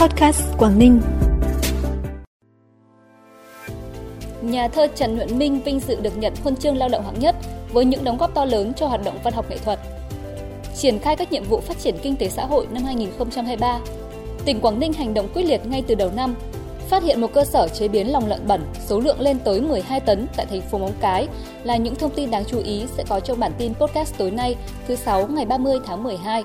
Podcast Quảng Ninh. Nhà thơ Trần Nhuận Minh vinh dự được nhận huân chương lao động hạng nhất với những đóng góp to lớn cho hoạt động văn học nghệ thuật. Triển khai các nhiệm vụ phát triển kinh tế xã hội năm 2023, tỉnh Quảng Ninh hành động quyết liệt ngay từ đầu năm, phát hiện một cơ sở chế biến lòng lợn bẩn, số lượng lên tới 12 tấn tại thành phố Móng Cái là những thông tin đáng chú ý sẽ có trong bản tin podcast tối nay, thứ sáu ngày 30 tháng 12.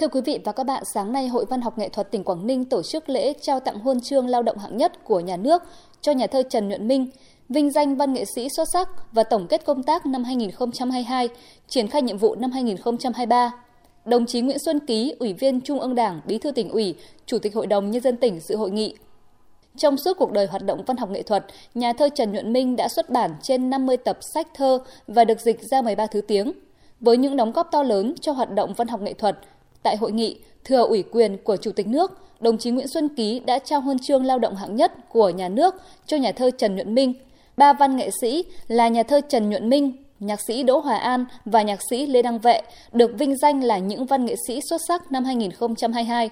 Thưa quý vị và các bạn, sáng nay Hội Văn học Nghệ thuật tỉnh Quảng Ninh tổ chức lễ trao tặng huân chương lao động hạng nhất của nhà nước cho nhà thơ Trần Nhuận Minh, vinh danh văn nghệ sĩ xuất sắc và tổng kết công tác năm 2022, triển khai nhiệm vụ năm 2023. Đồng chí Nguyễn Xuân Ký, Ủy viên Trung ương Đảng, Bí thư tỉnh ủy, Chủ tịch Hội đồng Nhân dân tỉnh dự hội nghị. Trong suốt cuộc đời hoạt động văn học nghệ thuật, nhà thơ Trần Nhuận Minh đã xuất bản trên 50 tập sách thơ và được dịch ra 13 thứ tiếng. Với những đóng góp to lớn cho hoạt động văn học nghệ thuật, tại hội nghị, thừa ủy quyền của Chủ tịch nước, đồng chí Nguyễn Xuân Ký đã trao huân chương lao động hạng nhất của nhà nước cho nhà thơ Trần Nhuận Minh. Ba văn nghệ sĩ là nhà thơ Trần Nhuận Minh, nhạc sĩ Đỗ Hòa An và nhạc sĩ Lê Đăng Vệ được vinh danh là những văn nghệ sĩ xuất sắc năm 2022.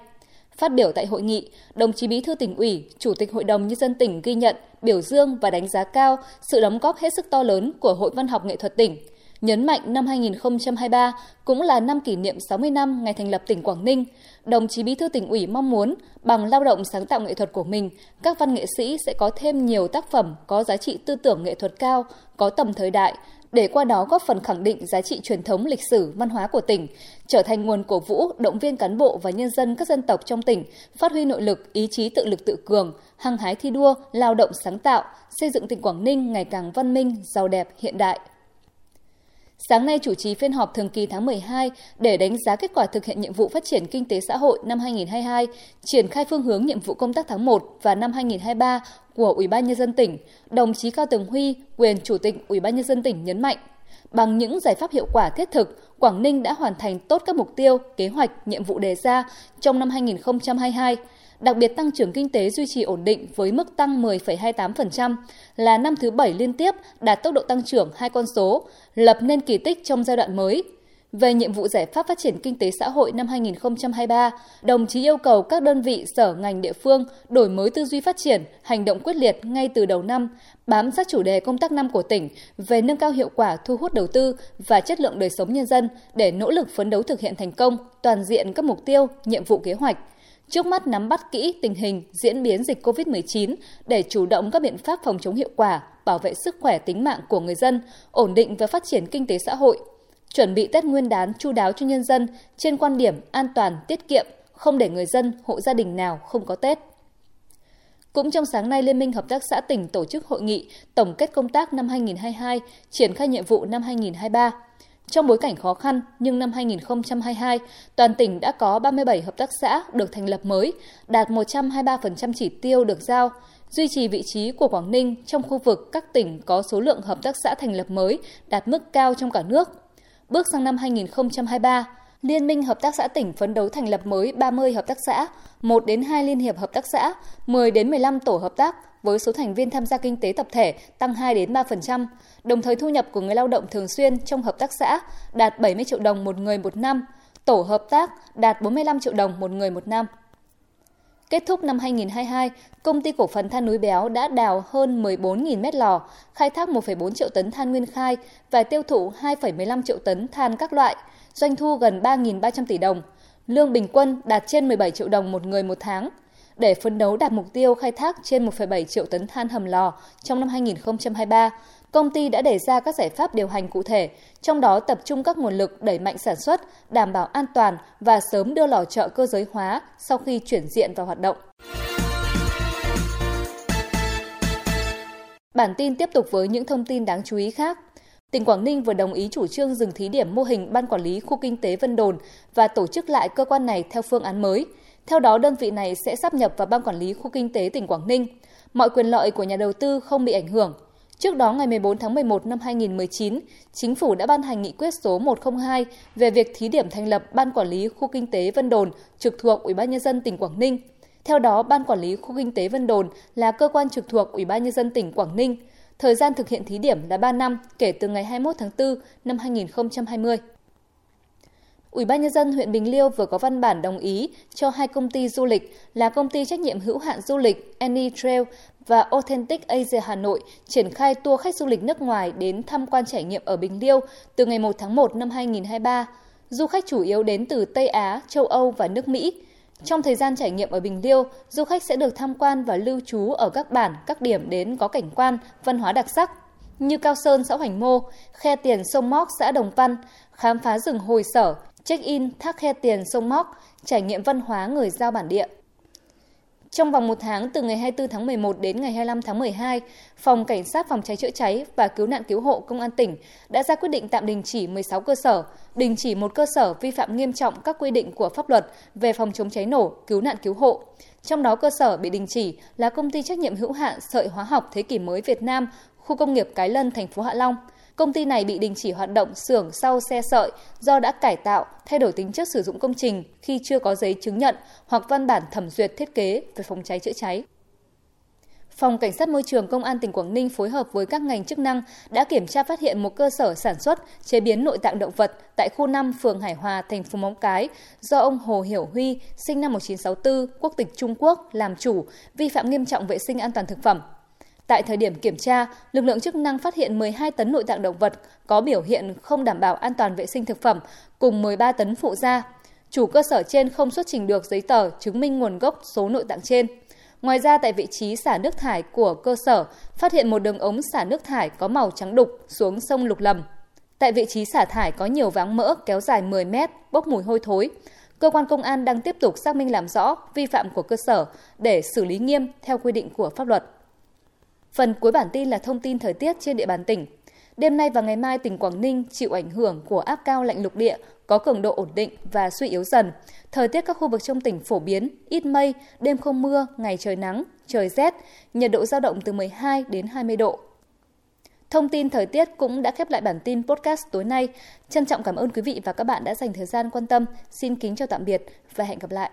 Phát biểu tại hội nghị, đồng chí Bí thư tỉnh ủy, Chủ tịch Hội đồng Nhân dân tỉnh ghi nhận, biểu dương và đánh giá cao sự đóng góp hết sức to lớn của Hội Văn học Nghệ thuật tỉnh. Nhấn mạnh năm 2023 cũng là năm kỷ niệm 60 năm ngày thành lập tỉnh Quảng Ninh, đồng chí Bí thư tỉnh ủy mong muốn bằng lao động sáng tạo nghệ thuật của mình, các văn nghệ sĩ sẽ có thêm nhiều tác phẩm có giá trị tư tưởng nghệ thuật cao, có tầm thời đại, để qua đó góp phần khẳng định giá trị truyền thống lịch sử văn hóa của tỉnh, trở thành nguồn cổ vũ, động viên cán bộ và nhân dân các dân tộc trong tỉnh phát huy nội lực, ý chí tự lực tự cường, hăng hái thi đua, lao động sáng tạo, xây dựng tỉnh Quảng Ninh ngày càng văn minh, giàu đẹp, hiện đại. Sáng nay chủ trì phiên họp thường kỳ tháng 12 để đánh giá kết quả thực hiện nhiệm vụ phát triển kinh tế xã hội năm 2022, triển khai phương hướng nhiệm vụ công tác tháng 1 và năm 2023 của Ủy ban nhân dân tỉnh, đồng chí Cao Tường Huy, quyền chủ tịch Ủy ban nhân dân tỉnh nhấn mạnh, bằng những giải pháp hiệu quả thiết thực, Quảng Ninh đã hoàn thành tốt các mục tiêu, kế hoạch, nhiệm vụ đề ra trong năm 2022 đặc biệt tăng trưởng kinh tế duy trì ổn định với mức tăng 10,28%, là năm thứ bảy liên tiếp đạt tốc độ tăng trưởng hai con số, lập nên kỳ tích trong giai đoạn mới. Về nhiệm vụ giải pháp phát triển kinh tế xã hội năm 2023, đồng chí yêu cầu các đơn vị sở ngành địa phương đổi mới tư duy phát triển, hành động quyết liệt ngay từ đầu năm, bám sát chủ đề công tác năm của tỉnh về nâng cao hiệu quả thu hút đầu tư và chất lượng đời sống nhân dân để nỗ lực phấn đấu thực hiện thành công toàn diện các mục tiêu, nhiệm vụ kế hoạch – trước mắt nắm bắt kỹ tình hình diễn biến dịch COVID-19 để chủ động các biện pháp phòng chống hiệu quả, bảo vệ sức khỏe tính mạng của người dân, ổn định và phát triển kinh tế xã hội, chuẩn bị Tết Nguyên đán chu đáo cho nhân dân trên quan điểm an toàn, tiết kiệm, không để người dân, hộ gia đình nào không có Tết. Cũng trong sáng nay, Liên minh Hợp tác xã tỉnh tổ chức hội nghị tổng kết công tác năm 2022, triển khai nhiệm vụ năm 2023. Trong bối cảnh khó khăn, nhưng năm 2022, toàn tỉnh đã có 37 hợp tác xã được thành lập mới, đạt 123% chỉ tiêu được giao, duy trì vị trí của Quảng Ninh trong khu vực các tỉnh có số lượng hợp tác xã thành lập mới đạt mức cao trong cả nước. Bước sang năm 2023, Liên minh Hợp tác xã tỉnh phấn đấu thành lập mới 30 hợp tác xã, 1 đến 2 liên hiệp hợp tác xã, 10 đến 15 tổ hợp tác với số thành viên tham gia kinh tế tập thể tăng 2 đến 3%, đồng thời thu nhập của người lao động thường xuyên trong hợp tác xã đạt 70 triệu đồng một người một năm, tổ hợp tác đạt 45 triệu đồng một người một năm. Kết thúc năm 2022, công ty cổ phần than núi béo đã đào hơn 14.000 mét lò, khai thác 1,4 triệu tấn than nguyên khai và tiêu thụ 2,15 triệu tấn than các loại, doanh thu gần 3.300 tỷ đồng. Lương bình quân đạt trên 17 triệu đồng một người một tháng. Để phấn đấu đạt mục tiêu khai thác trên 1,7 triệu tấn than hầm lò trong năm 2023, công ty đã đề ra các giải pháp điều hành cụ thể, trong đó tập trung các nguồn lực đẩy mạnh sản xuất, đảm bảo an toàn và sớm đưa lò chợ cơ giới hóa sau khi chuyển diện vào hoạt động. Bản tin tiếp tục với những thông tin đáng chú ý khác. Tỉnh Quảng Ninh vừa đồng ý chủ trương dừng thí điểm mô hình Ban Quản lý Khu Kinh tế Vân Đồn và tổ chức lại cơ quan này theo phương án mới. Theo đó, đơn vị này sẽ sắp nhập vào Ban Quản lý Khu Kinh tế tỉnh Quảng Ninh. Mọi quyền lợi của nhà đầu tư không bị ảnh hưởng. Trước đó, ngày 14 tháng 11 năm 2019, Chính phủ đã ban hành nghị quyết số 102 về việc thí điểm thành lập Ban Quản lý Khu Kinh tế Vân Đồn trực thuộc Ủy ban Nhân dân tỉnh Quảng Ninh. Theo đó, Ban Quản lý Khu Kinh tế Vân Đồn là cơ quan trực thuộc Ủy ban Nhân dân tỉnh Quảng Ninh. Thời gian thực hiện thí điểm là 3 năm kể từ ngày 21 tháng 4 năm 2020. Ủy ban nhân dân huyện Bình Liêu vừa có văn bản đồng ý cho hai công ty du lịch là công ty trách nhiệm hữu hạn du lịch Any Trail và Authentic Asia Hà Nội triển khai tour khách du lịch nước ngoài đến tham quan trải nghiệm ở Bình Liêu từ ngày 1 tháng 1 năm 2023. Du khách chủ yếu đến từ Tây Á, châu Âu và nước Mỹ. Trong thời gian trải nghiệm ở Bình Liêu, du khách sẽ được tham quan và lưu trú ở các bản, các điểm đến có cảnh quan, văn hóa đặc sắc như Cao Sơn, xã Hoành Mô, Khe Tiền, sông Móc, xã Đồng Văn, khám phá rừng hồi sở, check-in thác Khe Tiền, sông Móc, trải nghiệm văn hóa người giao bản địa. Trong vòng một tháng từ ngày 24 tháng 11 đến ngày 25 tháng 12, Phòng Cảnh sát Phòng cháy chữa cháy và Cứu nạn Cứu hộ Công an tỉnh đã ra quyết định tạm đình chỉ 16 cơ sở, đình chỉ một cơ sở vi phạm nghiêm trọng các quy định của pháp luật về phòng chống cháy nổ, cứu nạn cứu hộ. Trong đó cơ sở bị đình chỉ là công ty trách nhiệm hữu hạn sợi hóa học thế kỷ mới Việt Nam, khu công nghiệp Cái Lân, thành phố Hạ Long. Công ty này bị đình chỉ hoạt động xưởng sau xe sợi do đã cải tạo, thay đổi tính chất sử dụng công trình khi chưa có giấy chứng nhận hoặc văn bản thẩm duyệt thiết kế về phòng cháy chữa cháy. Phòng Cảnh sát Môi trường Công an tỉnh Quảng Ninh phối hợp với các ngành chức năng đã kiểm tra phát hiện một cơ sở sản xuất, chế biến nội tạng động vật tại khu 5 phường Hải Hòa, thành phố Móng Cái do ông Hồ Hiểu Huy, sinh năm 1964, quốc tịch Trung Quốc, làm chủ, vi phạm nghiêm trọng vệ sinh an toàn thực phẩm. Tại thời điểm kiểm tra, lực lượng chức năng phát hiện 12 tấn nội tạng động vật có biểu hiện không đảm bảo an toàn vệ sinh thực phẩm cùng 13 tấn phụ gia. Chủ cơ sở trên không xuất trình được giấy tờ chứng minh nguồn gốc số nội tạng trên. Ngoài ra tại vị trí xả nước thải của cơ sở phát hiện một đường ống xả nước thải có màu trắng đục xuống sông Lục Lầm. Tại vị trí xả thải có nhiều váng mỡ kéo dài 10 mét, bốc mùi hôi thối. Cơ quan công an đang tiếp tục xác minh làm rõ vi phạm của cơ sở để xử lý nghiêm theo quy định của pháp luật. Phần cuối bản tin là thông tin thời tiết trên địa bàn tỉnh. Đêm nay và ngày mai tỉnh Quảng Ninh chịu ảnh hưởng của áp cao lạnh lục địa có cường độ ổn định và suy yếu dần. Thời tiết các khu vực trong tỉnh phổ biến, ít mây, đêm không mưa, ngày trời nắng, trời rét, nhiệt độ dao động từ 12 đến 20 độ. Thông tin thời tiết cũng đã khép lại bản tin podcast tối nay. Trân trọng cảm ơn quý vị và các bạn đã dành thời gian quan tâm. Xin kính chào tạm biệt và hẹn gặp lại.